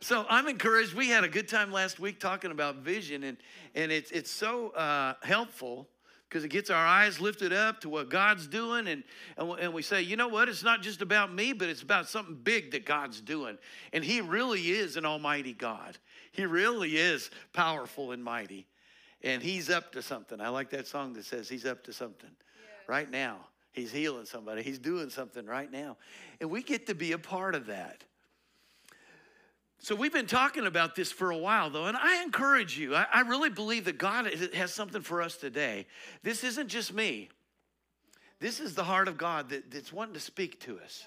so I'm encouraged. We had a good time last week talking about vision, and and it's it's so uh, helpful because it gets our eyes lifted up to what God's doing, and, and and we say, you know what? It's not just about me, but it's about something big that God's doing, and He really is an Almighty God. He really is powerful and mighty, and He's up to something. I like that song that says He's up to something right now. He's healing somebody. He's doing something right now, and we get to be a part of that. So, we've been talking about this for a while, though, and I encourage you. I, I, really believe that God has something for us today. This isn't just me, this is the heart of God that, that's wanting to speak to us.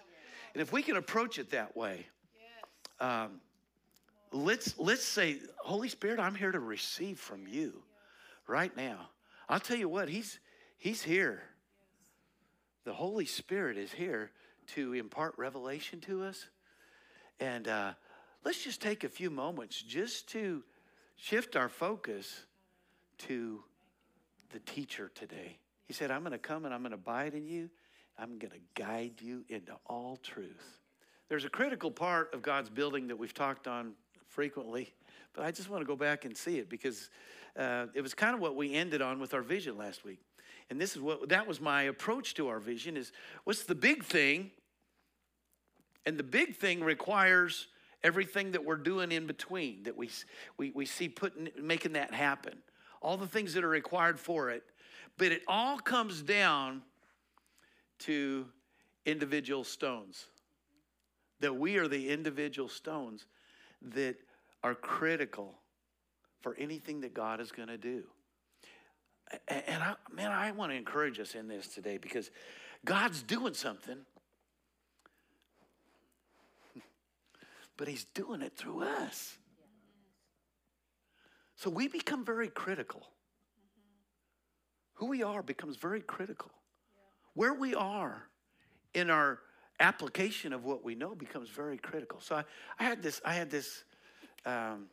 And if we can approach it that way, um, let's, let's say, Holy Spirit, I'm here to receive from you right now. I'll tell you what, He's, he's here. The Holy Spirit is here to impart revelation to us. And, uh, let's just take a few moments just to shift our focus to the teacher today. He said, I'm going to come and I'm going to abide in you. I'm going to guide you into all truth. There's a critical part of God's building that we've talked on frequently, but I just want to go back and see it because uh, it was kind of what we ended on with our vision last week. And this is what that was my approach to our vision is what's the big thing? And the big thing requires everything that we're doing in between that we, we, we see putting, making that happen, all the things that are required for it. But it all comes down to individual stones. That we are the individual stones that are critical for anything that God is going to do. And I, man, I want to encourage us in this today because God's doing something but He's doing it through us. So we become very critical. Who we are becomes very critical. Where we are in our application of what we know becomes very critical. So I, I had this, I had this um,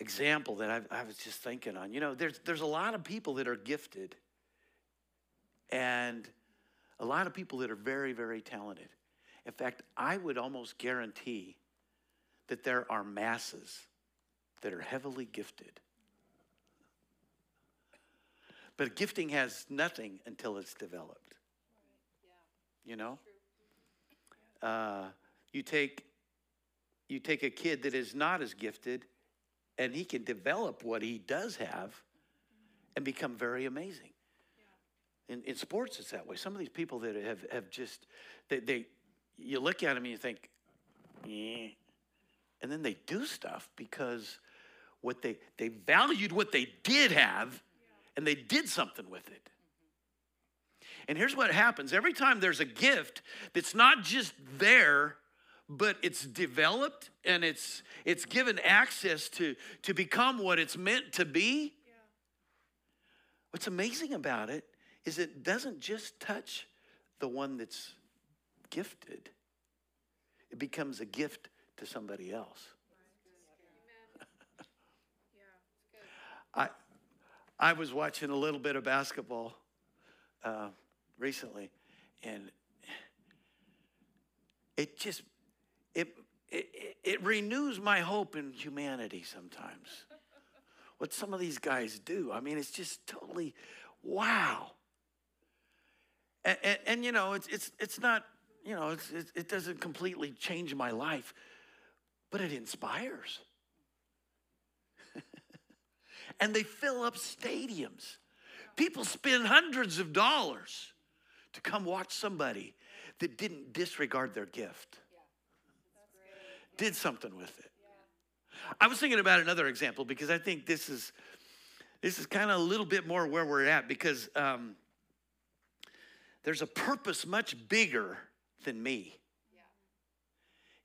example that I, I was just thinking on. You know, there's there's a lot of people that are gifted, and a lot of people that are very very talented. In fact, I would almost guarantee that there are masses that are heavily gifted. But gifting has nothing until it's developed. You know? Uh, you take you take a kid that is not as gifted and he can develop what he does have and become very amazing. In, in sports, it's that way. Some of these people that have, have just, they, they, you look at them and you think, yeah. And then they do stuff because what they they valued what they did have and they did something with it. And here's what happens every time there's a gift that's not just there, but it's developed and it's it's given access to to become what it's meant to be. What's amazing about it is it doesn't just touch the one that's gifted, it becomes a gift to somebody else. I, I was watching a little bit of basketball uh, recently, and it just it, it it renews my hope in humanity sometimes. what some of these guys do, I mean, it's just totally wow. And, and, and you know, it's it's it's not you know, it, it doesn't completely change my life, but it inspires. and they fill up stadiums. People spend hundreds of dollars to come watch somebody that didn't disregard their gift, did something with it. I was thinking about another example because I think this is this is kind of a little bit more where we're at because um, there's a purpose much bigger than me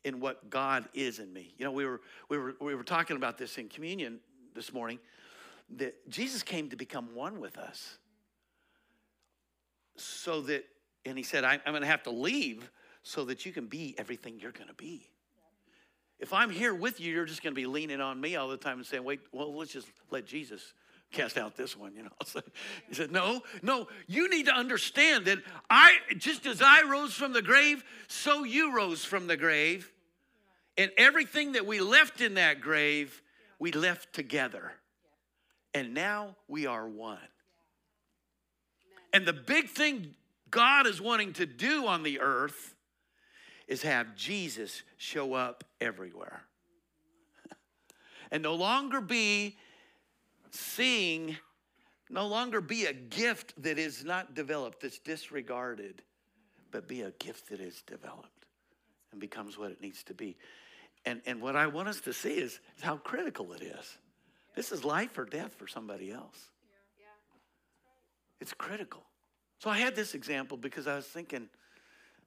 in what God is in me. You know, we were, we, were, we were talking about this in communion this morning that Jesus came to become one with us. So that, and he said, I'm going to have to leave so that you can be everything you're going to be. If I'm here with you, you're just going to be leaning on me all the time and saying, wait, well, let's just let Jesus cast out this one, you know. So he said, No, no, you need to understand that I, just as I rose from the grave, so you rose from the grave And everything that we left in that grave, we left together. And now we are one. And the big thing God is wanting to do on the earth is have Jesus show up everywhere. and no longer be seeing, no longer be a gift that is not developed, that's disregarded, but be a gift that is developed and becomes what it needs to be. And, and what I want us to see is, is how critical it is. This is life or death for somebody else. It's critical. So I had this example because I was thinking,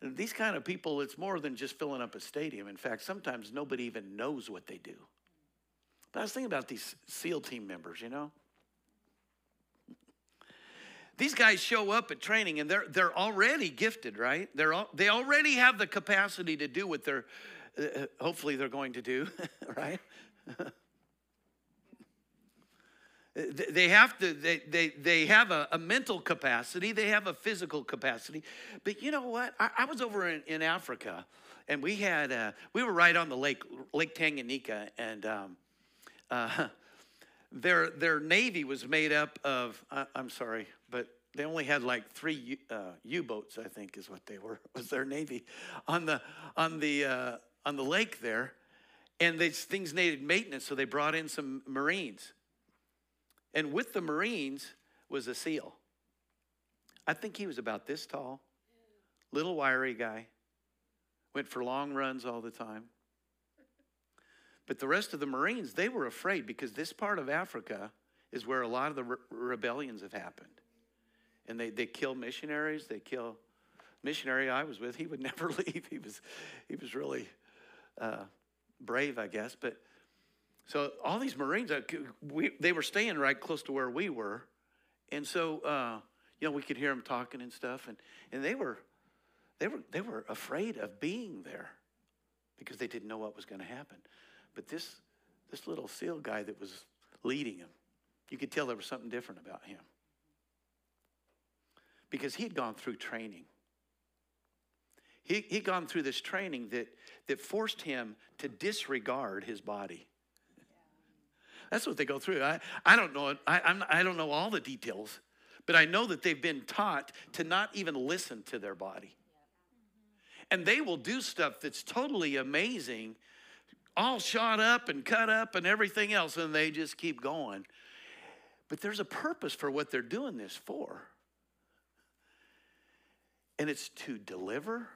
these kind of people, it's more than just filling up a stadium. In fact, sometimes nobody even knows what they do. But I was thinking about these SEAL team members, you know? These guys show up at training and they're, they're already gifted, right? They're all, they already have the capacity to do what they're, uh, hopefully, they're going to do, right? they have to they, they, they have a, a, mental capacity they have a physical capacity but you know what i, I was over in, in, africa and we had uh, we were right on the lake lake tanganyika and um, uh, their their navy was made up of uh, i'm sorry but they only had like three uh, u-boats i think is what they were was their navy on the on the uh, on the lake there and these things needed maintenance so they brought in some marines and with the Marines was a SEAL. I think he was about this tall, little wiry guy, went for long runs all the time. But the rest of the Marines, they were afraid because this part of Africa is where a lot of the re- rebellions have happened. And they, they kill missionaries, they kill missionary I was with, he would never leave. He was, he was really uh, brave, I guess. But so all these Marines, uh, we, they were staying right close to where we were. And so, uh, you know, we could hear them talking and stuff. And, and they, were, they, were, they were afraid of being there because they didn't know what was going to happen. But this, this little SEAL guy that was leading him, you could tell there was something different about him. Because he'd gone through training. He, he'd gone through this training that, that forced him to disregard his body. That's what they go through. I, I don't know. I, I'm, I don't know all the details, but I know that they've been taught to not even listen to their body. And they will do stuff that's totally amazing, all shot up and cut up and everything else, and they just keep going. But there's a purpose for what they're doing this for. And it's to deliver,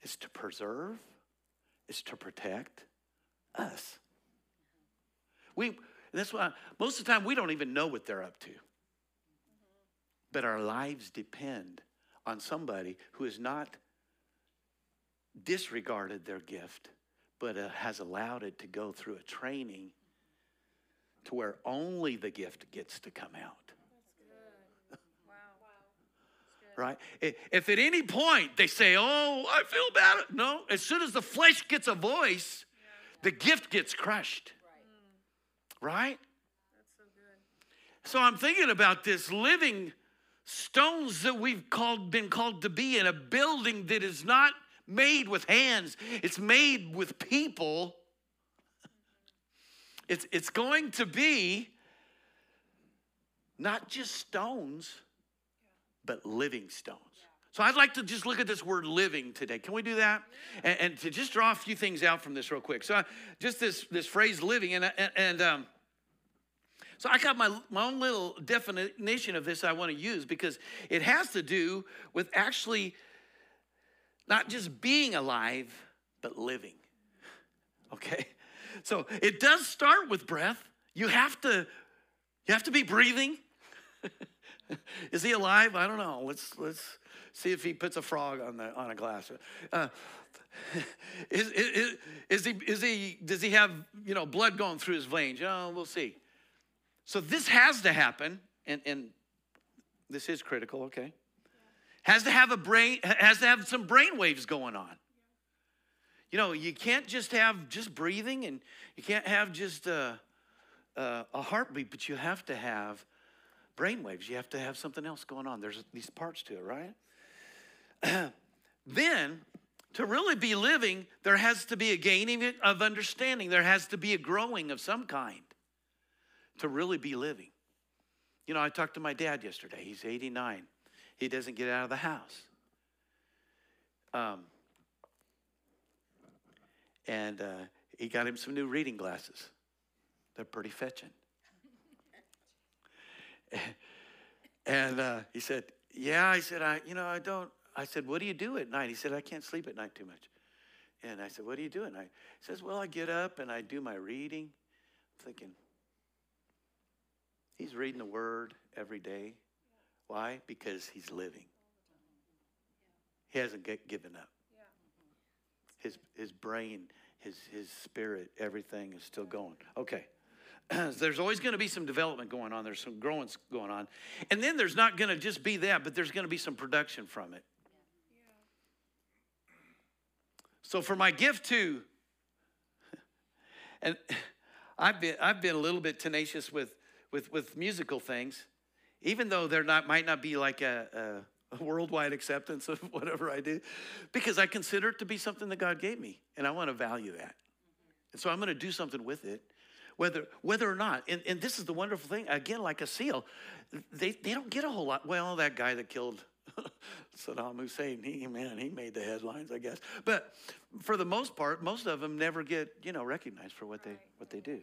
it's to preserve, it's to protect us. We, that's why most of the time we don't even know what they're up to. But our lives depend on somebody who has not disregarded their gift, but uh, has allowed it to go through a training to where only the gift gets to come out. right? If at any point they say, Oh, I feel bad, no, as soon as the flesh gets a voice, the gift gets crushed. Right? That's so good. So I'm thinking about this living stones that we've called been called to be in a building that is not made with hands. It's made with people. It's, it's going to be not just stones, but living stones. So I'd like to just look at this word living today. Can we do that? And, and to just draw a few things out from this real quick. So I, just this this phrase living and and, and um, so I got my, my own little definition of this I want to use because it has to do with actually not just being alive, but living. Okay? So it does start with breath. You have to you have to be breathing. Is he alive? I don't know. Let's let's see if he puts a frog on the on a glass. Uh, is, is, is, he is he does he have you know blood going through his veins? Oh, we'll see. So this has to happen, and, and this is critical, okay? Has to have a brain, has to have some brain waves going on. You know, you can't just have just breathing and you can't have just a, a, a heartbeat, but you have to have brain waves. You have to have something else going on. There's these parts to it, right? then to really be living, there has to be a gaining of understanding. There has to be a growing of some kind to really be living. You know, I talked to my dad yesterday. He's 89. He doesn't get out of the house. Um, and uh, he got him some new reading glasses. They're pretty fetching. and uh, he said, "Yeah." I said, "I, you know, I don't." I said, "What do you do at night?" He said, "I can't sleep at night too much." And I said, "What do you do at night?" He says, "Well, I get up and I do my reading." I'm thinking, he's reading the Word every day. Why? Because he's living. He hasn't get, given up. His his brain, his his spirit, everything is still going. Okay. there's always going to be some development going on. There's some growing going on. And then there's not going to just be that, but there's going to be some production from it. So for my gift too, and I've been I've been a little bit tenacious with with with musical things, even though they're not might not be like a, a, a worldwide acceptance of whatever I do, because I consider it to be something that God gave me, and I want to value that. And so I'm going to do something with it whether whether or not and, and this is the wonderful thing again like a seal they, they don't get a whole lot well that guy that killed saddam hussein he man he made the headlines i guess. But for the most part most of them never get you know recognized for what they what they do.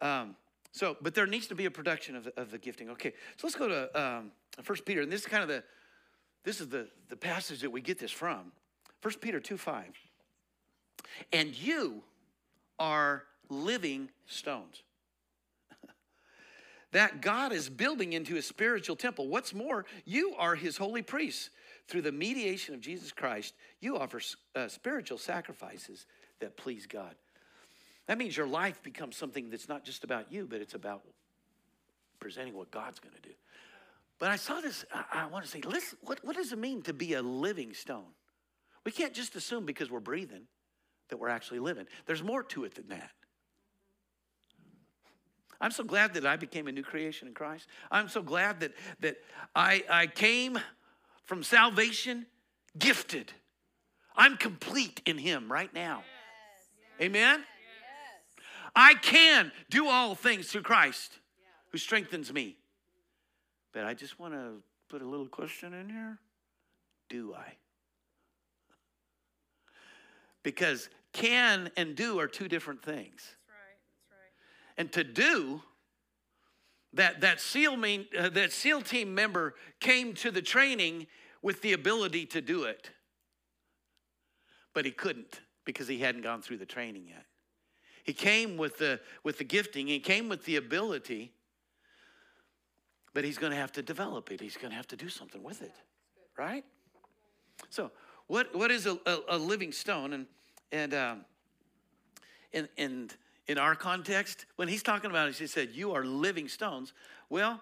Um, so but there needs to be a production of the, of the gifting okay so let's go to um, first peter and this is kind of the this is the the passage that we get this from first peter 2 5 and you are living stones. that God is building into a spiritual temple. What's more, you are his holy priests. Through the mediation of Jesus Christ, you offer uh, spiritual sacrifices that please God. That means your life becomes something that's not just about you, but it's about presenting what God's going to do. But I saw this, I, I want to say, listen, what, what does it mean to be a living stone? We can't just assume because we're breathing that we're actually living. There's more to it than that. I'm so glad that I became a new creation in Christ. I'm so glad that, that I, I came from salvation gifted. I'm complete in Him right now. Yes. Amen? I can do all things through Christ who strengthens me. But I just want to put a little question in here. Do I? Because can and do are two different things. And to do, that, that, SEAL mean, uh, that SEAL team member came to the training with the ability to do it. But he couldn't because he hadn't gone through the training yet. He came with the, with the gifting, he came with the ability, but he's going to have to develop it. He's going to have to do something with it, right? So, what, what is a, a, a living stone? And, and, um, and, and in our context, when he's talking about it, he said, You are living stones. Well,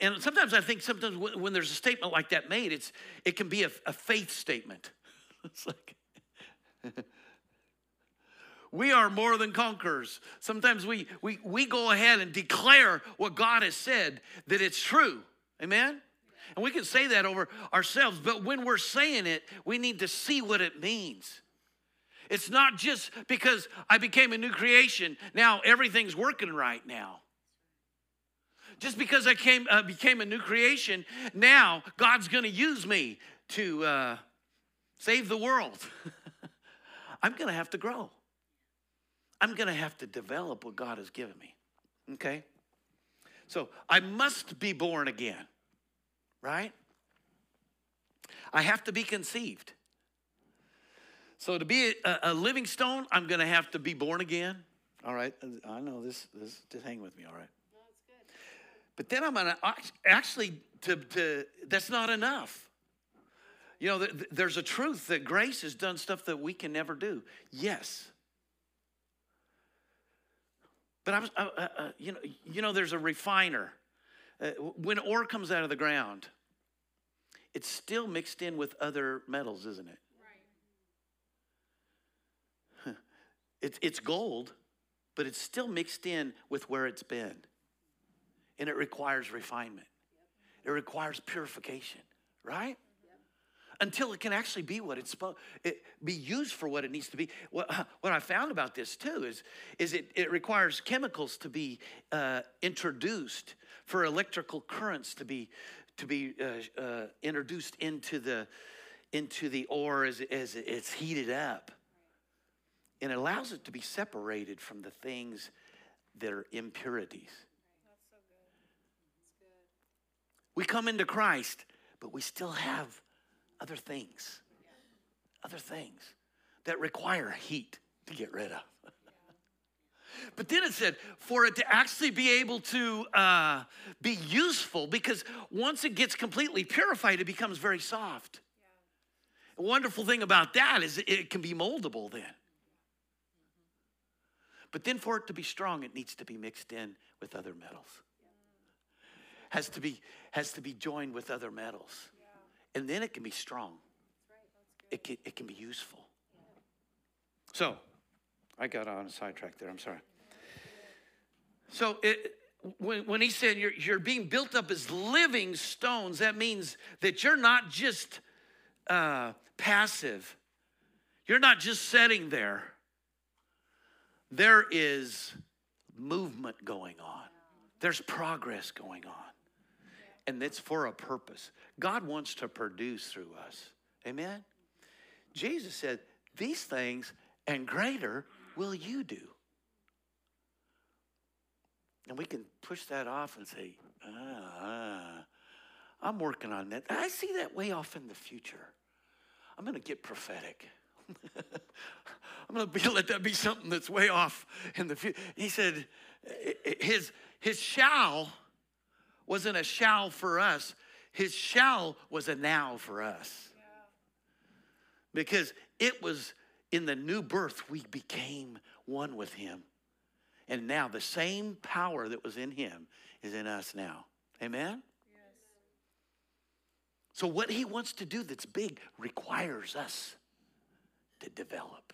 and sometimes I think sometimes when there's a statement like that made, it's it can be a, a faith statement. it's like we are more than conquerors. Sometimes we we we go ahead and declare what God has said that it's true. Amen? And we can say that over ourselves, but when we're saying it, we need to see what it means. It's not just because I became a new creation, now everything's working right now. Just because I came, uh, became a new creation, now God's going to use me to uh, save the world. I'm going to have to grow. I'm going to have to develop what God has given me. Okay? So I must be born again, right? I have to be conceived. So to be a, a living stone, I'm going to have to be born again. All right, I know this. This just hang with me. All right. No, it's good. But then I'm going to actually to, to that's not enough. You know, there's a truth that grace has done stuff that we can never do. Yes. But I was, uh, uh, uh you know, you know, there's a refiner. Uh, when ore comes out of the ground, it's still mixed in with other metals, isn't it? Right. It's, it's gold, but it's still mixed in with where it's been. And it requires refinement, it requires purification, right? Until it can actually be what it's supposed it be used for what it needs to be. What, what i found about this too is is it, it requires chemicals to be uh, introduced for electrical currents to be to be uh, uh, introduced into the into the ore as, as it's heated up. And it allows it to be separated from the things that are impurities. We come into christ but we still have other things, other things that require heat to get rid of. But then it said, for it to actually be able to uh, be useful, because once it gets completely purified, it becomes very soft. Wonderful thing about that is it can be moldable then. But then for it to be strong, it needs to be mixed in with other metals. Has to be, has to be joined with other metals and then it can be strong. It can, it can be useful. So, I got on a sidetrack there. I'm sorry. So, it, when, when he said you're, you're being built up as living stones, that means that you're not just uh, passive, you're not just sitting there. There is movement going on, there's progress going on and it's for a purpose. God wants to produce through us. Amen? Jesus said, These things and greater will you do. And we can push that off and say, ah, I'm working on that. I see that way off in the future. I'm going to get prophetic. I'm going to let that be something that's way off in the future. He said, his, his shall wasn't a shall for us, his shall was a now for us. Because it was in the new birth we became one with him. And now the same power that was in him is in us now. Amen? So, what he wants to do that's big requires us to develop,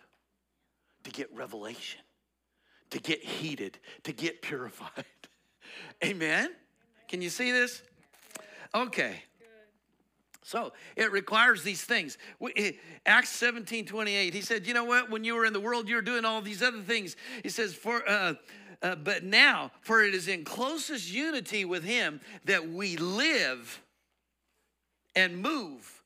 to get revelation, to get heated, to get purified. Amen? Can you see this? Okay. So it requires these things. Acts 17 28, he said, You know what? When you were in the world, you were doing all these other things. He says, For uh, uh, but now, for it is in closest unity with him that we live and move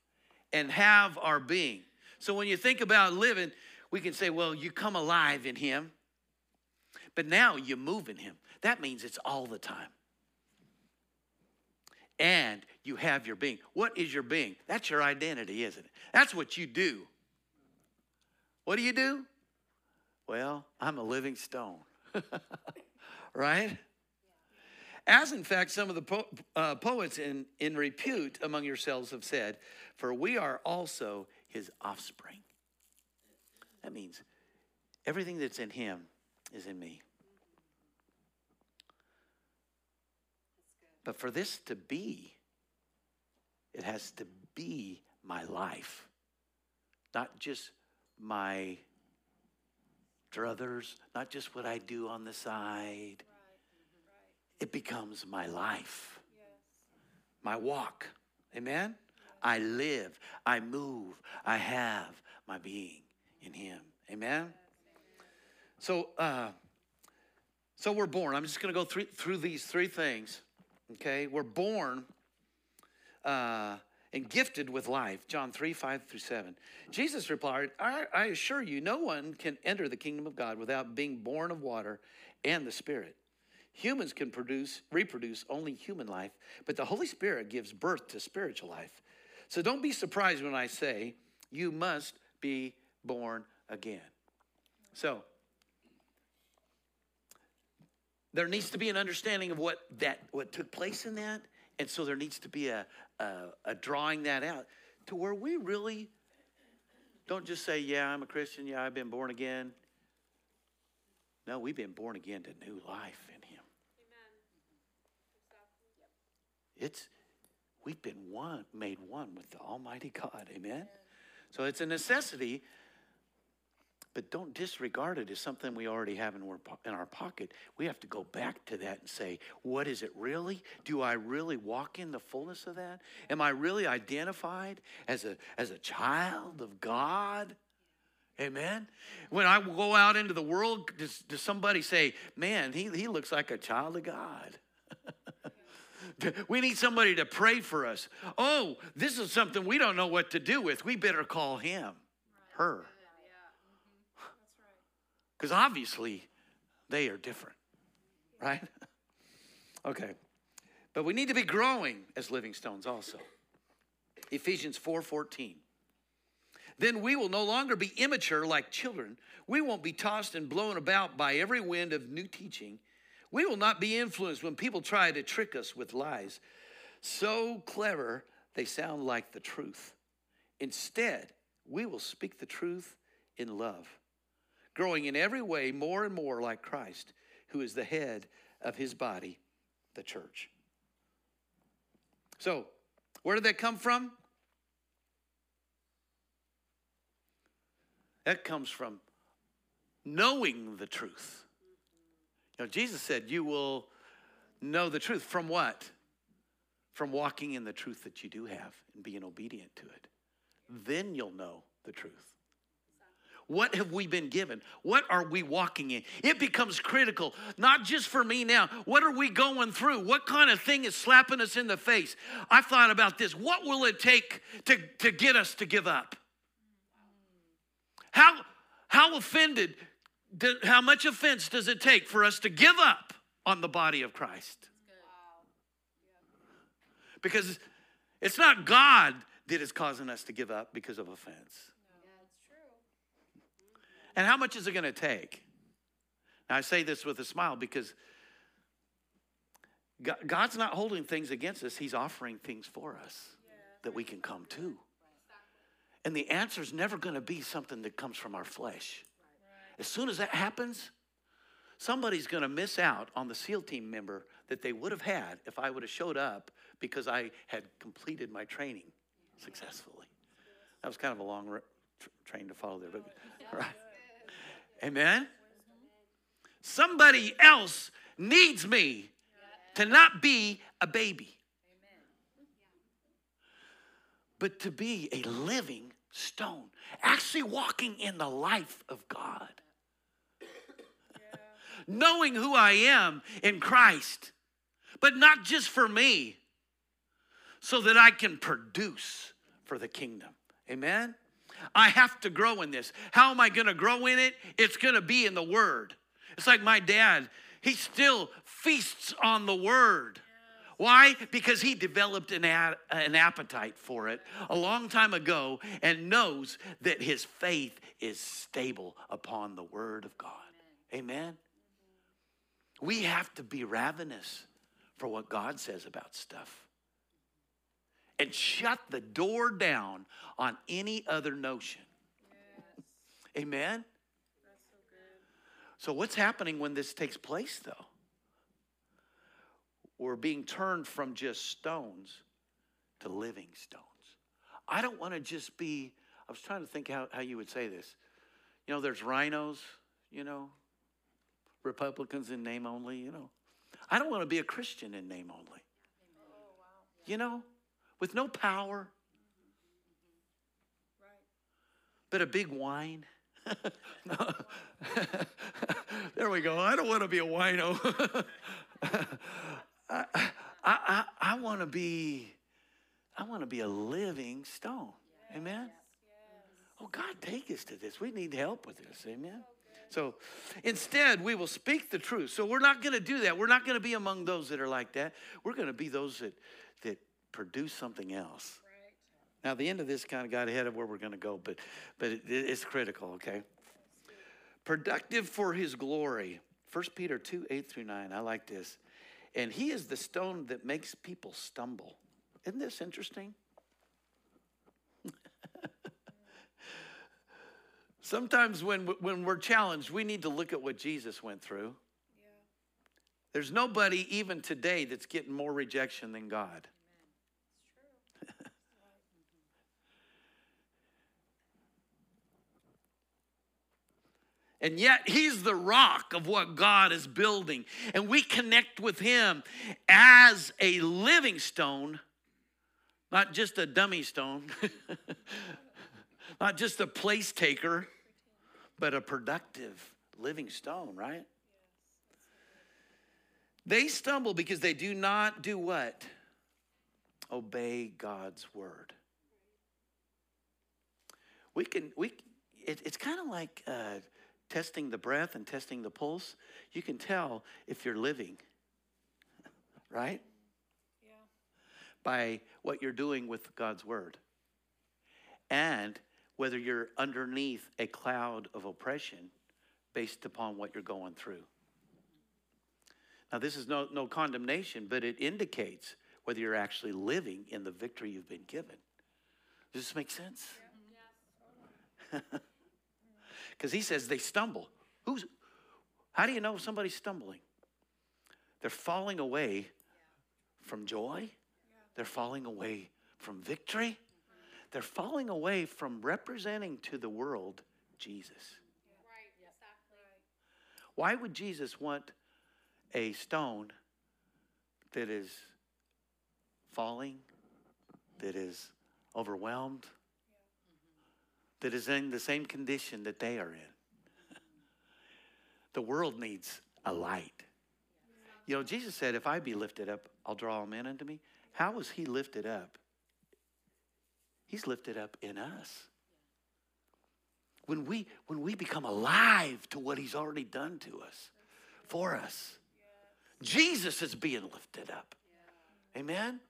and have our being. So when you think about living, we can say, well, you come alive in him, but now you move in him. That means it's all the time and you have your being. What is your being? That's your identity, isn't it? That's what you do. What do you do? Well, I'm a living stone, right? As in fact, some of the po- uh, poets in, in repute among yourselves have said, For we are also his offspring. That means everything that's in him is in me. But for this to be, it has to be my life, not just my druthers, not just what I do on the side. It becomes my life, my walk. Amen? I live, I move, I have my being in Him. Amen? So, uh, so we're born. I'm just going to go through, through these three things. Okay, we're born uh, and gifted with life. John 3 5 through 7. Jesus replied, I, I assure you, no one can enter the kingdom of God without being born of water and the Spirit. Humans can produce, reproduce only human life, but the Holy Spirit gives birth to spiritual life. So don't be surprised when I say you must be born again. So there needs to be an understanding of what that what took place in that and so there needs to be a, a, a drawing that out to where we really don't just say yeah i'm a christian yeah i've been born again no we've been born again to new life in him Amen. it's we've been one made one with the almighty god amen, amen. so it's a necessity But don't disregard it as something we already have in our pocket. We have to go back to that and say, what is it really? Do I really walk in the fullness of that? Am I really identified as a, as a child of God? Amen. When I go out into the world, does, does somebody say, man, he, he looks like a child of God? we need somebody to pray for us. Oh, this is something we don't know what to do with. We better call him, her. Because obviously they are different, right? okay. But we need to be growing as living stones also. Ephesians 4:14. Then we will no longer be immature like children. We won't be tossed and blown about by every wind of new teaching. We will not be influenced when people try to trick us with lies. So clever they sound like the truth. Instead, we will speak the truth in love, growing in every way more and more like Christ, who is the head of his body, the church. So, where did that come from? That comes from knowing the truth. You know, Jesus said, You will know the truth. From what? From walking in the truth that you do have and being obedient to it. Then you'll know the truth. What have we been given? What are we walking in? It becomes critical, not just for me now. What are we going through? What kind of thing is slapping us in the face? I thought about this. What will it take to, to get us to give up? How, how offended, how much offense does it take for us to give up on the body of Christ? Because it's not God that is causing us to give up because of offense. And how much is it going to take? Now, I say this with a smile because God's not holding things against us, He's offering things for us that we can come to. And the answer is never going to be something that comes from our flesh. As soon as that happens, somebody's going to miss out on the SEAL team member that they would have had if I would have showed up because I had completed my training successfully. That was kind of a long train to follow there, but right. Amen. Somebody else needs me to not be a baby, but to be a living stone, actually walking in the life of God. Knowing who I am in Christ, but not just for me, so that I can produce for the kingdom. Amen? I have to grow in this. How am I going to grow in it? It's going to be in the Word. It's like my dad, he still feasts on the Word. Why? Because he developed an, an appetite for it a long time ago and knows that his faith is stable upon the Word of God. Amen? We have to be ravenous for what God says about stuff and shut the door down on any other notion. Yes. Amen? So, so, what's happening when this takes place, though? We're being turned from just stones to living stones. I don't want to just be, I was trying to think how, how you would say this. You know, there's RINOs, you know, Republicans in name only, you know. I don't want to be a Christian in name only. Oh, you know, with no power, but a big wine. there we go. I don't want to be a wino. I, I, I, want to be, I want to be a living stone. Amen. Oh God, take us to this. We need help with this. Amen. So instead, we will speak the truth. So we're not going to do that. We're not going to be among those that are like that. We're going to be those that produce something else. Right. Now, the end of this kind of got ahead of where we're going to go, but but it, it's critical. Okay. Productive for His glory. 1 Peter 2, 8 through 9. I like this. And he is the stone that makes people stumble. Isn't this interesting? Sometimes when, when we're challenged, we need to look at what Jesus went through. Yeah. There's nobody, even today, that's getting more rejection than God. And yet, He's the rock of what God is building. And we connect with Him as a living stone, not just a dummy stone, not just a place taker, but a productive living stone, right? They stumble because they do not do what? Obey God's word. We can, we, it, it's kind of like uh, testing the breath and testing the pulse. You can tell if you're living, right? Yeah. By what you're doing with God's word. And whether you're underneath a cloud of oppression based upon what you're going through. Now, this is no, no condemnation, but it indicates whether you're actually living in the victory you've been given. Does this make sense? Because he says they stumble. Who's, how do you know somebody's stumbling? They're falling away from joy, they're falling away from victory, they're falling away from representing to the world Jesus. Why would Jesus want a stone that is falling, that is overwhelmed, that is in the same condition that they are in. the world needs a light. You know, Jesus said, If I be lifted up, I'll draw all men unto me. How was he lifted up? He's lifted up in us. When we, when we become alive to what he's already done to us, for us, Jesus is being lifted up. Amen?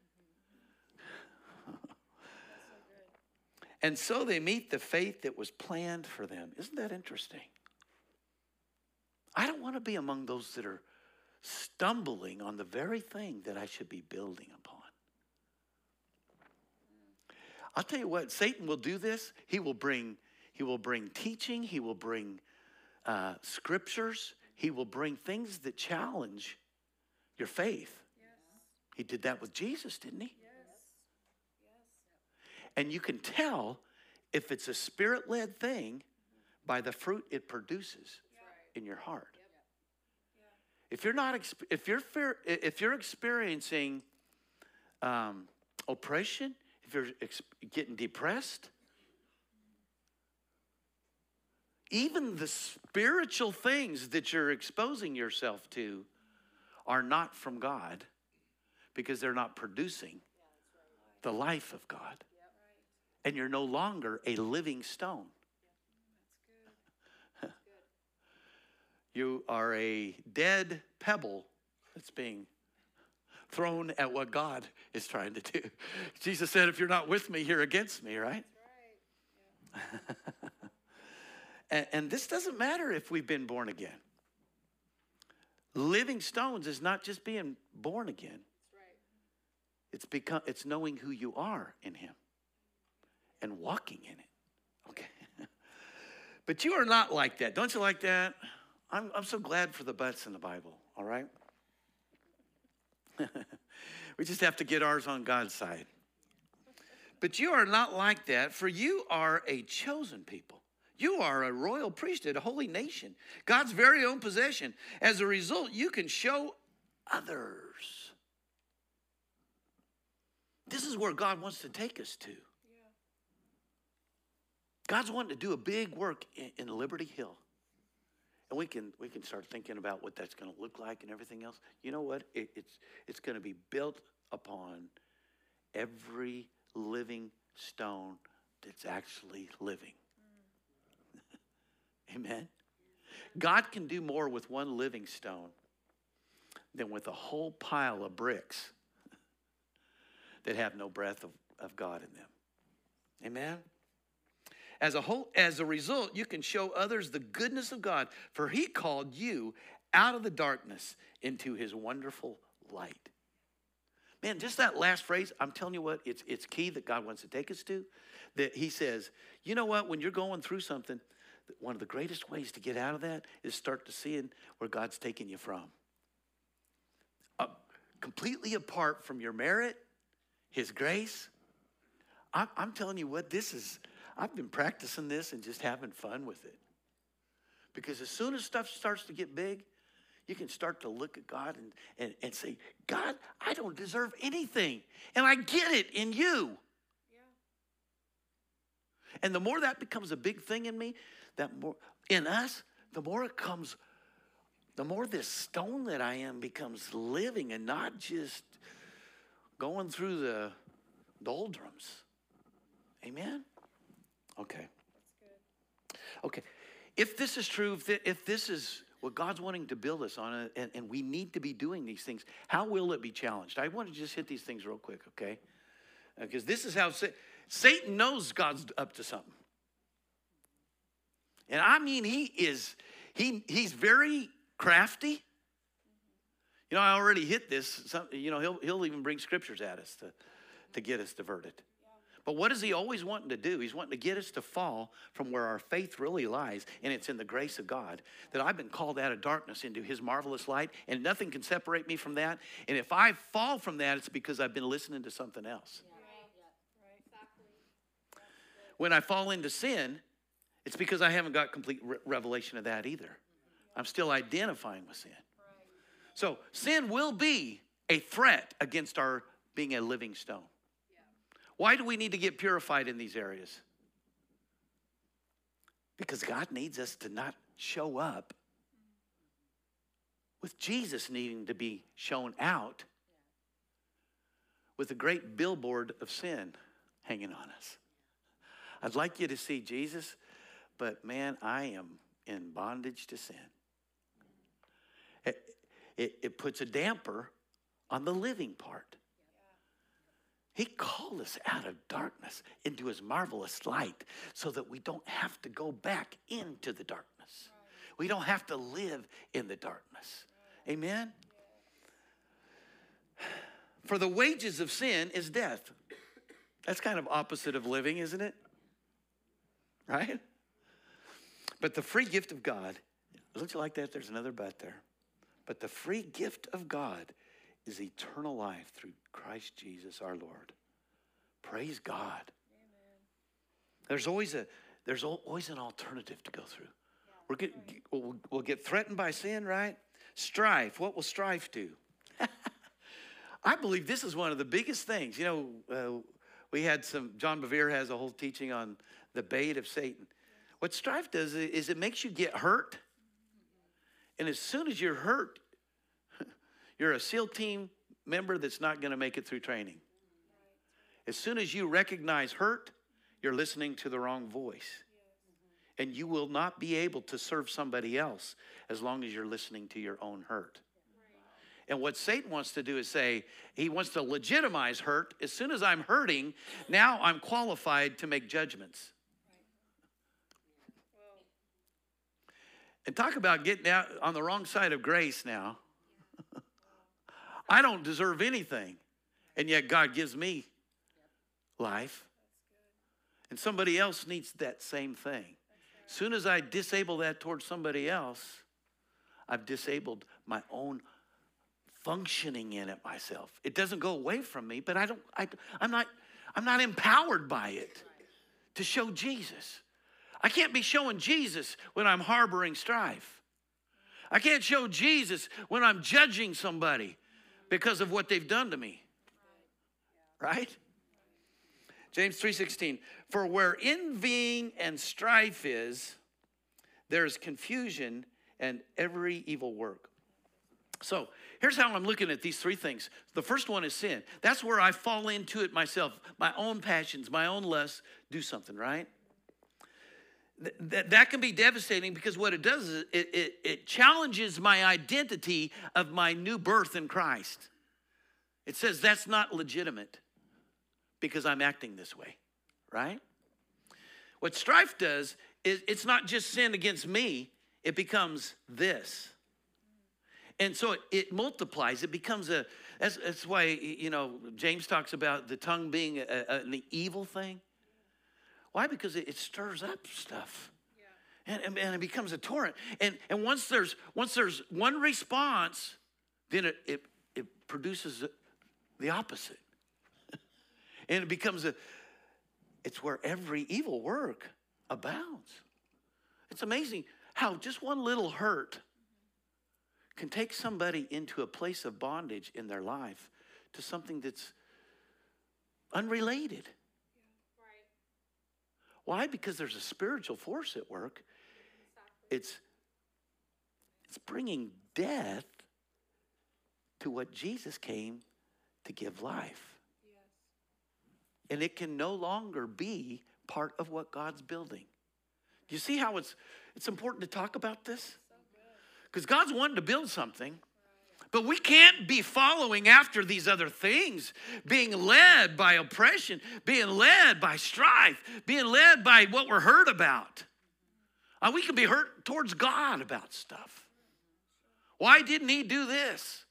And so they meet the faith that was planned for them. Isn't that interesting? I don't want to be among those that are stumbling on the very thing that I should be building upon. I'll tell you what, Satan will do this. He will bring, he will bring teaching, he will bring uh, scriptures, he will bring things that challenge your faith. Yes. He did that with Jesus, didn't he? And you can tell if it's a spirit led thing by the fruit it produces in your heart. If you're not, if you're, if you're experiencing um, oppression, if you're getting depressed, even the spiritual things that you're exposing yourself to are not from God because they're not producing the life of God and you're no longer a living stone. you are a dead pebble that's being thrown at what God is trying to do. Jesus said, If you're not with me, you're against me, right? right. Yeah. and, and this doesn't matter if we've been born again. Living stones is not just being born again. Right. It's become it's knowing who you are in him and walking in it. Okay. but you are not like that. Don't you like that? I'm, I'm so glad for the buts in the Bible, all right? we just have to get ours on God's side. But you are not like that, for you are a chosen people. You are a royal priesthood, a holy nation, God's very own possession. As a result, you can show others. This is where God wants to take us to. God's wanting to do a big work in, in Liberty Hill. And we can, we can start thinking about what that's going to look like and everything else. You know what? It, it's, it's going to be built upon every living stone that's actually living. Amen? God can do more with one living stone than with a whole pile of bricks that have no breath of, of God in them. Amen? As a whole, as a result, you can show others the goodness of God, for he called you out of the darkness into his wonderful light. Man, just that last phrase, I'm telling you what, it's, it's key that God wants to take us to. That he says, you know what, when you're going through something, one of the greatest ways to get out of that is start to seeing where God's taking you from. Uh, completely apart from your merit, his grace. I'm, I'm telling you what, this is I've been practicing this and just having fun with it. Because as soon as stuff starts to get big, you can start to look at God and, and, and say, God, I don't deserve anything. And I get it in you. And the more that becomes a big thing in me, that more in us, the more it comes, the more this stone that I am becomes living and not just going through the doldrums. Amen? Okay. Okay. If this is true, if, if this is what God's wanting to build us on, uh, and, and we need to be doing these things, how will it be challenged? I want to just hit these things real quick, okay? Uh, because this is how Satan knows God's up to something. And I mean, he is, he, he's very crafty. You know, I already hit this. Some, you know, he'll, he'll even bring scriptures at us to, to get us diverted. But what is he always wanting to do? He's wanting to get us to fall from where our faith really lies, and it's in the grace of God. That I've been called out of darkness into his marvelous light, and nothing can separate me from that. And if I fall from that, it's because I've been listening to something else. When I fall into sin, it's because I haven't got complete re- revelation of that either. Mm-hmm. I'm still identifying with sin. So sin will be a threat against our being a living stone. Why do we need to get purified in these areas? Because God needs us to not show up with Jesus needing to be shown out with a great billboard of sin hanging on us. I'd like you to see Jesus, but man, I am in bondage to sin. It, it, it puts a damper on the living part. He called us out of darkness into his marvelous light so that we don't have to go back into the darkness. We don't have to live in the darkness. Amen? For the wages of sin is death. That's kind of opposite of living, isn't it? Right? But the free gift of God, looks like that. There's another but there. But the free gift of God is eternal life through Christ Jesus our Lord. Praise God. Amen. There's always a there's always an alternative to go through. We're get, we'll, we'll get threatened by sin, right? Strife. What will strife do? I believe this is one of the biggest things. You know, uh, we had some. John Bevere has a whole teaching on the bait of Satan. What strife does is it makes you get hurt, and as soon as you're hurt, you're a SEAL team member that's not going to make it through training. As soon as you recognize hurt, you're listening to the wrong voice. And you will not be able to serve somebody else as long as you're listening to your own hurt. And what Satan wants to do is say, he wants to legitimize hurt. As soon as I'm hurting, now I'm qualified to make judgments. And talk about getting out on the wrong side of grace now. I don't deserve anything. And yet God gives me life. And somebody else needs that same thing. As soon as I disable that towards somebody else, I've disabled my own functioning in it myself. It doesn't go away from me, but I don't I, I'm not I'm not empowered by it to show Jesus. I can't be showing Jesus when I'm harboring strife. I can't show Jesus when I'm judging somebody because of what they've done to me. Right? James 3:16 For where envying and strife is there is confusion and every evil work. So, here's how I'm looking at these three things. The first one is sin. That's where I fall into it myself. My own passions, my own lusts do something, right? That, that can be devastating because what it does is it, it, it challenges my identity of my new birth in Christ. It says that's not legitimate because I'm acting this way, right? What strife does is it's not just sin against me, it becomes this. And so it, it multiplies. It becomes a, that's, that's why, you know, James talks about the tongue being a, a, an evil thing. Why? Because it, it stirs up stuff. And, and, and, it becomes a torrent. And, and once, there's, once there's one response, then it, it, it produces the opposite. And it becomes a, it's where every evil work abounds. It's amazing how just one little hurt can take somebody into a place of bondage in their life to something that's unrelated. Why? Because there's a spiritual force at work. It's, it's bringing death to what Jesus came to give life. And it can no longer be part of what God's building. Do you see how it's, it's important to talk about this? Because God's wanting to build something. But we can't be following after these other things, being led by oppression, being led by strife, being led by what we're hurt about. Uh, we can be hurt towards God about stuff. Why didn't He do this?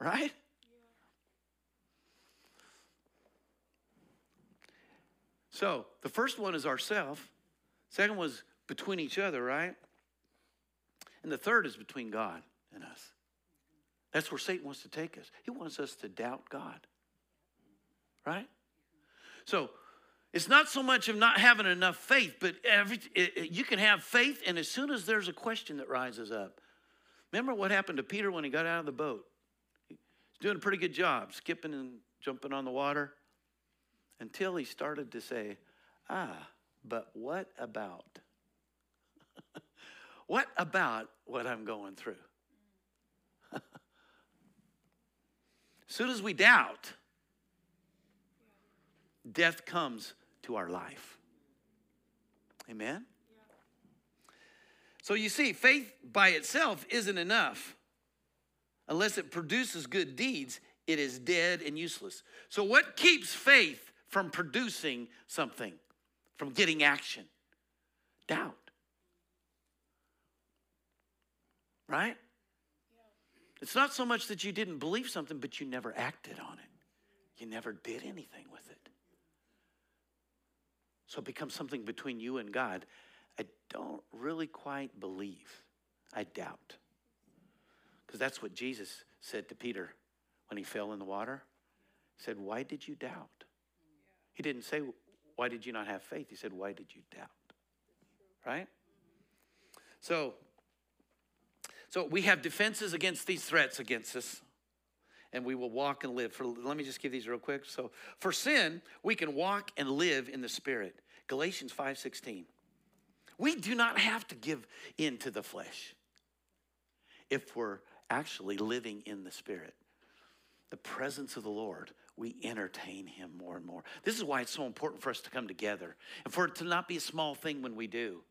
Right? So the first one is ourself. Second was between each other, right? And the third is between God and us. That's where Satan wants to take us. He wants us to doubt God. Right? So it's not so much of not having enough faith, but every, it, it, you can have faith, and as soon as there's a question that rises up, remember what happened to Peter when he got out of the boat? He's doing a pretty good job, skipping and jumping on the water, until he started to say, Ah, but what about? What about what I'm going through? as soon as we doubt, death comes to our life. Amen? So you see, faith by itself isn't enough. Unless it produces good deeds, it is dead and useless. So, what keeps faith from producing something, from getting action? Doubt. Right? It's not so much that you didn't believe something, but you never acted on it. You never did anything with it. So it becomes something between you and God. I don't really quite believe. I doubt. Because that's what Jesus said to Peter when he fell in the water. He said, Why did you doubt? He didn't say, Why did you not have faith? He said, Why did you doubt? Right? So so we have defenses against these threats against us, and we will walk and live. For let me just give these real quick. So for sin, we can walk and live in the Spirit. Galatians 5:16. We do not have to give in to the flesh if we're actually living in the Spirit. The presence of the Lord, we entertain Him more and more. This is why it's so important for us to come together and for it to not be a small thing when we do.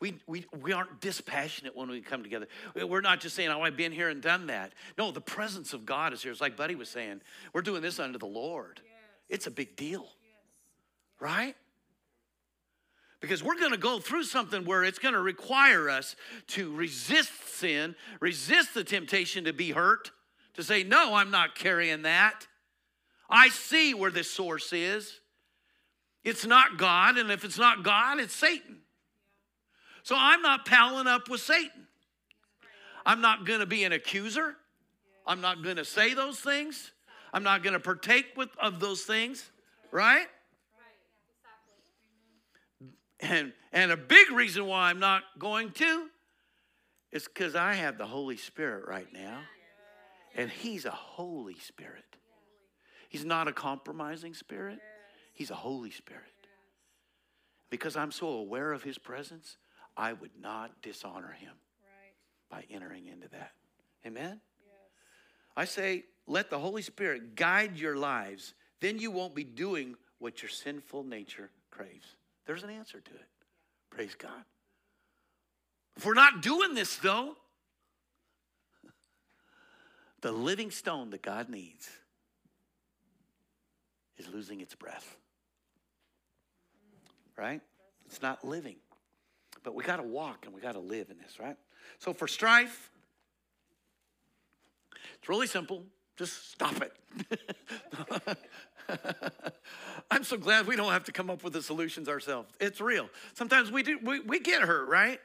We, we, we aren't dispassionate when we come together. We're not just saying, oh, I've been here and done that. No, the presence of God is here. It's like Buddy was saying, we're doing this under the Lord. Yes. It's a big deal, yes. right? Because we're going to go through something where it's going to require us to resist sin, resist the temptation to be hurt, to say, no, I'm not carrying that. I see where this source is. It's not God, and if it's not God, it's Satan. So I'm not palling up with Satan. I'm not going to be an accuser. I'm not going to say those things. I'm not going to partake with, of those things, right? And, and a big reason why I'm not going to is because I have the Holy Spirit right now. And He's a Holy Spirit. He's not a compromising spirit, He's a Holy Spirit. Because I'm so aware of His presence, I would not dishonor him right. by entering into that. Amen? Yes. I say, let the Holy Spirit guide your lives. Then you won't be doing what your sinful nature craves. There's an answer to it. Yeah. Praise God. If we're not doing this, though, the living stone that God needs is losing its breath. Right? It's not living. But we got to walk and we got to live in this, right? So for strife, it's really simple. Just stop it. I'm so glad we don't have to come up with the solutions ourselves. It's real. Sometimes we do we, we get hurt, right?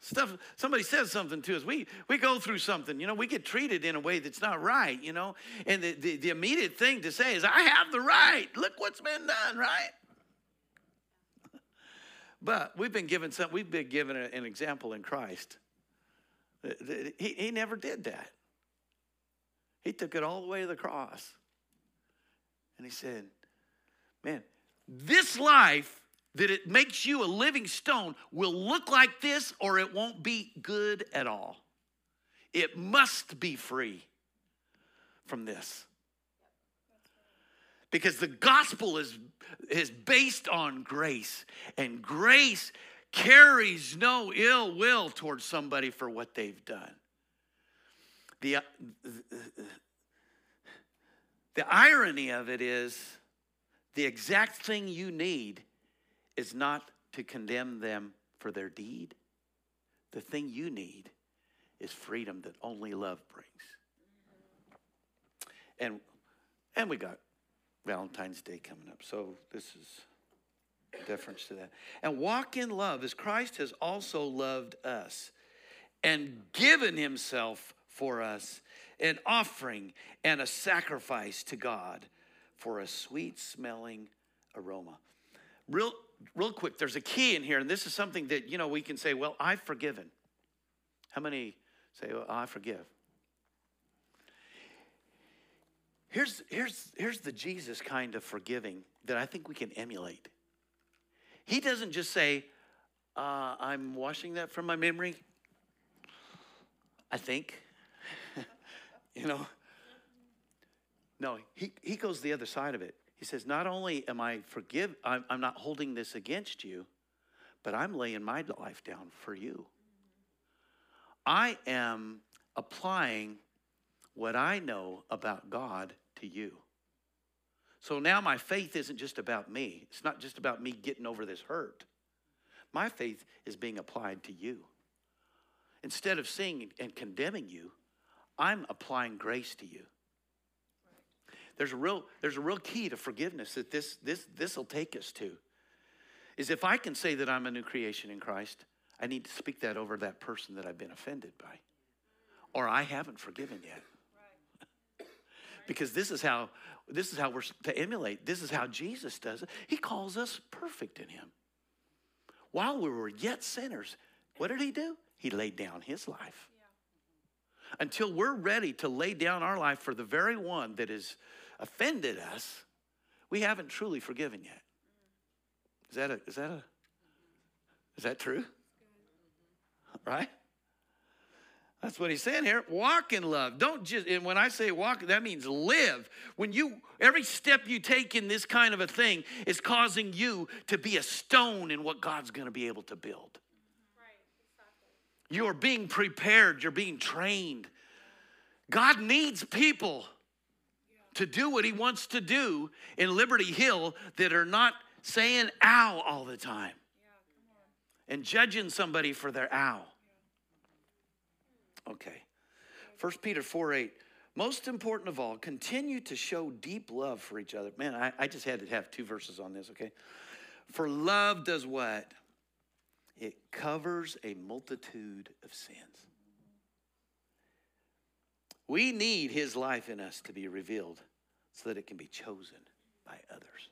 Stuff somebody says something to us. We we go through something, you know, we get treated in a way that's not right, you know. And the, the, the immediate thing to say is, I have the right. Look what's been done, right? But we've been given some, we've been given an example in Christ. Uh, he, he never did that. He took it all the way to the cross. And he said, Man, this life that it makes you a living stone will look like this or it won't be good at all. It must be free from this. Because the gospel is, is based on grace, and grace carries no ill will towards somebody for what they've done. The, uh, the irony of it is the exact thing you need is not to condemn them for their deed. The thing you need is freedom that only love brings. And and we got Valentine's Day coming up. So this is difference to that. And walk in love as Christ has also loved us and given himself for us an offering and a sacrifice to God for a sweet smelling aroma. Real real quick, there's a key in here, and this is something that, you know, we can say, well, I've forgiven. How many say, well, I forgive? Here's, here's, here's the Jesus kind of forgiving that I think we can emulate. He doesn't just say, uh, I'm washing that from my memory. I think. you know? No, he, he goes the other side of it. He says, Not only am I forgive, I'm, I'm not holding this against you, but I'm laying my life down for you. I am applying what I know about God to you. So now my faith isn't just about me. It's not just about me getting over this hurt. My faith is being applied to you. Instead of seeing and condemning you, I'm applying grace to you. There's a real, there's a real key to forgiveness that this, this, this will take us to. Is if I can say that I'm a new creation in Christ, I need to speak that over that person that I've been offended by. Or I haven't forgiven yet. Because this is how this is how we're to emulate. This is how Jesus does it. He calls us perfect in him. While we were yet sinners, what did he do? He laid down his life. Until we're ready to lay down our life for the very one that has offended us, we haven't truly forgiven yet. Is that a, is that a, is that true? Right? That's what he's saying here. Walk in love. Don't just, and when I say walk, that means live. When you, every step you take in this kind of a thing is causing you to be a stone in what God's going to be able to build. You're being prepared, you're being trained. God needs people to do what he wants to do in Liberty Hill that are not saying ow all the time and judging somebody for their ow. Okay. 1 Peter 4 8. Most important of all, continue to show deep love for each other. Man, I, I just had to have two verses on this, okay? For love does what? It covers a multitude of sins. We need his life in us to be revealed so that it can be chosen by others.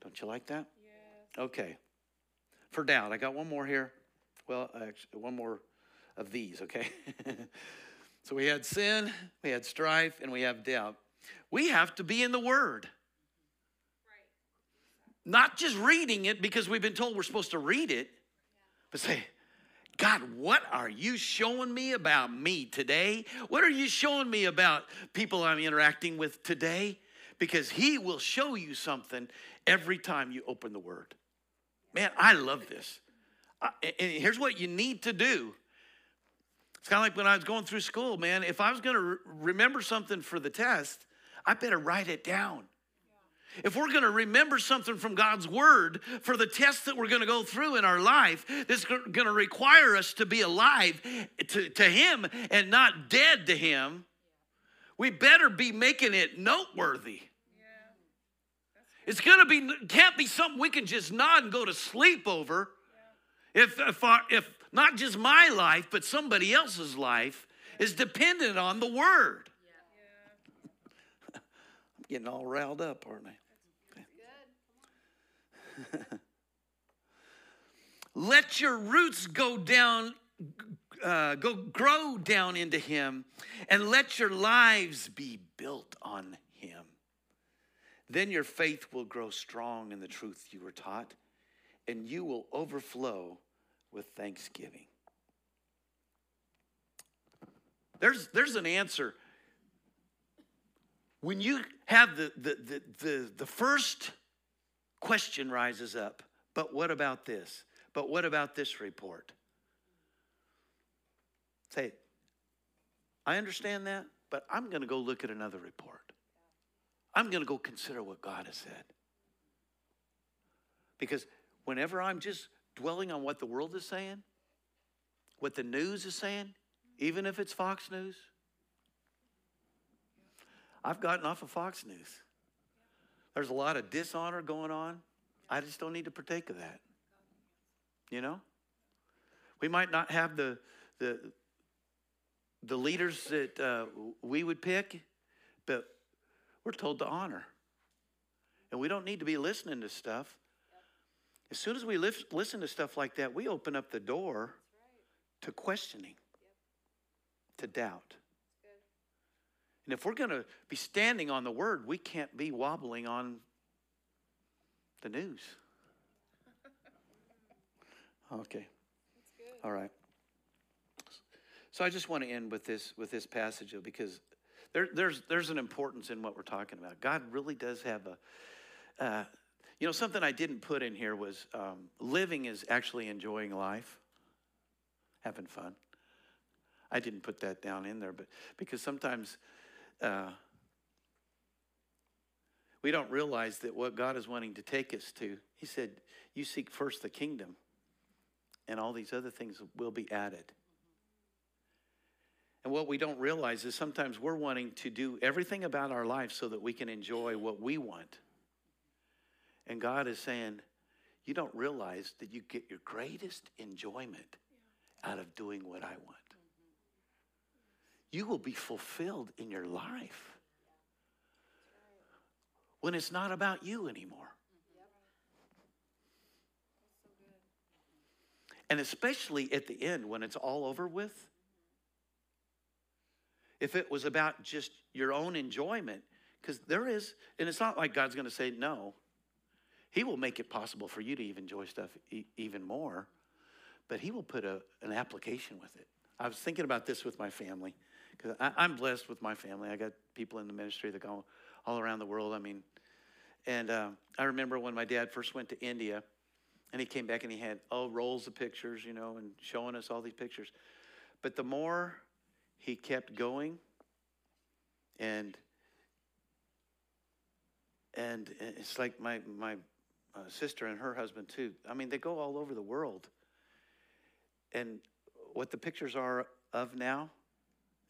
Don't you like that? Yes. Okay. For doubt, I got one more here. Well, actually, one more of these, okay? so we had sin, we had strife, and we have doubt. We have to be in the Word. Right. Not just reading it because we've been told we're supposed to read it, but say, God, what are you showing me about me today? What are you showing me about people I'm interacting with today? Because He will show you something every time you open the Word. Man, I love this. and here's what you need to do. It's kind of like when I was going through school, man. If I was going to re- remember something for the test, I better write it down. If we're going to remember something from God's word for the test that we're going to go through in our life, that's going to require us to be alive eh, to, to Him and not dead to Him, we better be making it noteworthy. It's going to be, can't be something we can just nod and go to sleep over. If, if, our, if not just my life, but somebody else's life is dependent on the word. I'm getting all riled up, aren't I? let your roots go down, uh, go grow down into Him, and let your lives be built on Him. Then your faith will grow strong in the truth you were taught, and you will overflow with thanksgiving. There's, there's an answer. When you have the, the, the, the, the first question rises up, but what about this? But what about this report? Say, I understand that, but I'm going to go look at another report. I'm going to go consider what God has said. Because whenever I'm just dwelling on what the world is saying, what the news is saying, even if it's Fox News, I've gotten off of Fox News. There's a lot of dishonor going on. I just don't need to partake of that. You know? We might not have the, the, the leaders that uh, we would pick, but we're told to honor. And we don't need to be listening to stuff. As soon as we listen to stuff like that, we open up the door to questioning, to doubt. And if we're going to be standing on the word, we can't be wobbling on the news. Okay. All right. So I just want to end with this with this passage because there, there's there's an importance in what we're talking about. God really does have a, uh, you know, something I didn't put in here was um, living is actually enjoying life, having fun. I didn't put that down in there, but because sometimes uh, we don't realize that what God is wanting to take us to, He said, You seek first the kingdom, and all these other things will be added. And what we don't realize is sometimes we're wanting to do everything about our life so that we can enjoy what we want. And God is saying, You don't realize that you get your greatest enjoyment out of doing what I want you will be fulfilled in your life when it's not about you anymore. And especially at the end when it's all over with. If it was about just your own enjoyment, because there is, and it's not like God's going to say no. He will make it possible for you to even enjoy stuff e- even more, but He will put a, an application with it. I was thinking about this with my family because I'm blessed with my family. I got people in the ministry that go all around the world. I mean, and uh, I remember when my dad first went to India, and he came back and he had oh rolls of pictures, you know, and showing us all these pictures. But the more he kept going, and and it's like my my uh, sister and her husband too. I mean, they go all over the world, and what the pictures are of now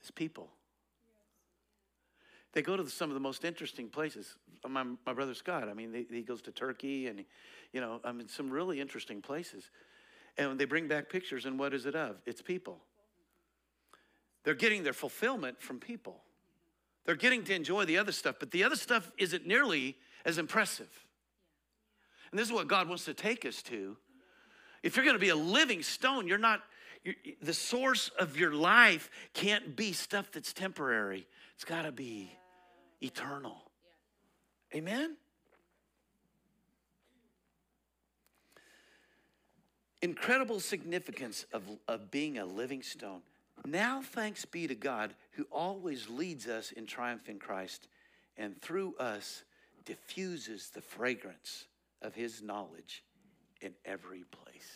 is people. They go to some of the most interesting places. My, my brother Scott, I mean, they, he goes to Turkey and, you know, I mean, some really interesting places. And they bring back pictures, and what is it of? It's people. They're getting their fulfillment from people. They're getting to enjoy the other stuff, but the other stuff isn't nearly as impressive. And this is what God wants to take us to. If you're going to be a living stone, you're not the source of your life can't be stuff that's temporary. It's got to be eternal. Amen? Incredible significance of, of being a living stone. Now, thanks be to God who always leads us in triumph in Christ and through us diffuses the fragrance of his knowledge in every place.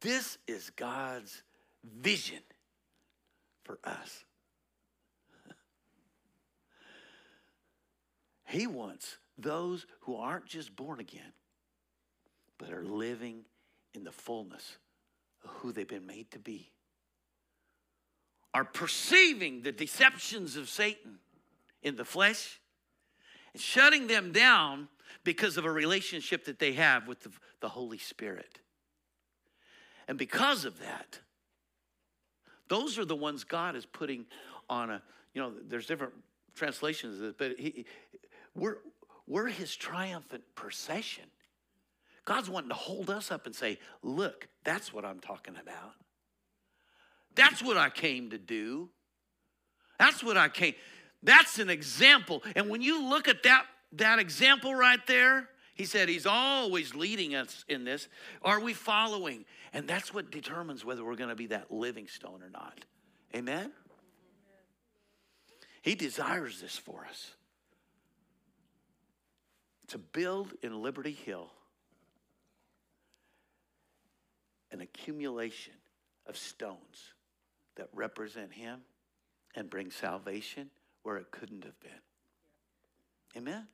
This is God's vision for us. he wants those who aren't just born again, but are living in the fullness of who they've been made to be, are perceiving the deceptions of Satan in the flesh and shutting them down because of a relationship that they have with the, the Holy Spirit. And because of that, those are the ones God is putting on a, you know, there's different translations of this, but he, we're, we're his triumphant procession. God's wanting to hold us up and say, Look, that's what I'm talking about. That's what I came to do. That's what I came. That's an example. And when you look at that, that example right there, he said he's always leading us in this. Are we following? And that's what determines whether we're going to be that living stone or not. Amen? He desires this for us to build in Liberty Hill an accumulation of stones that represent Him and bring salvation where it couldn't have been. Amen?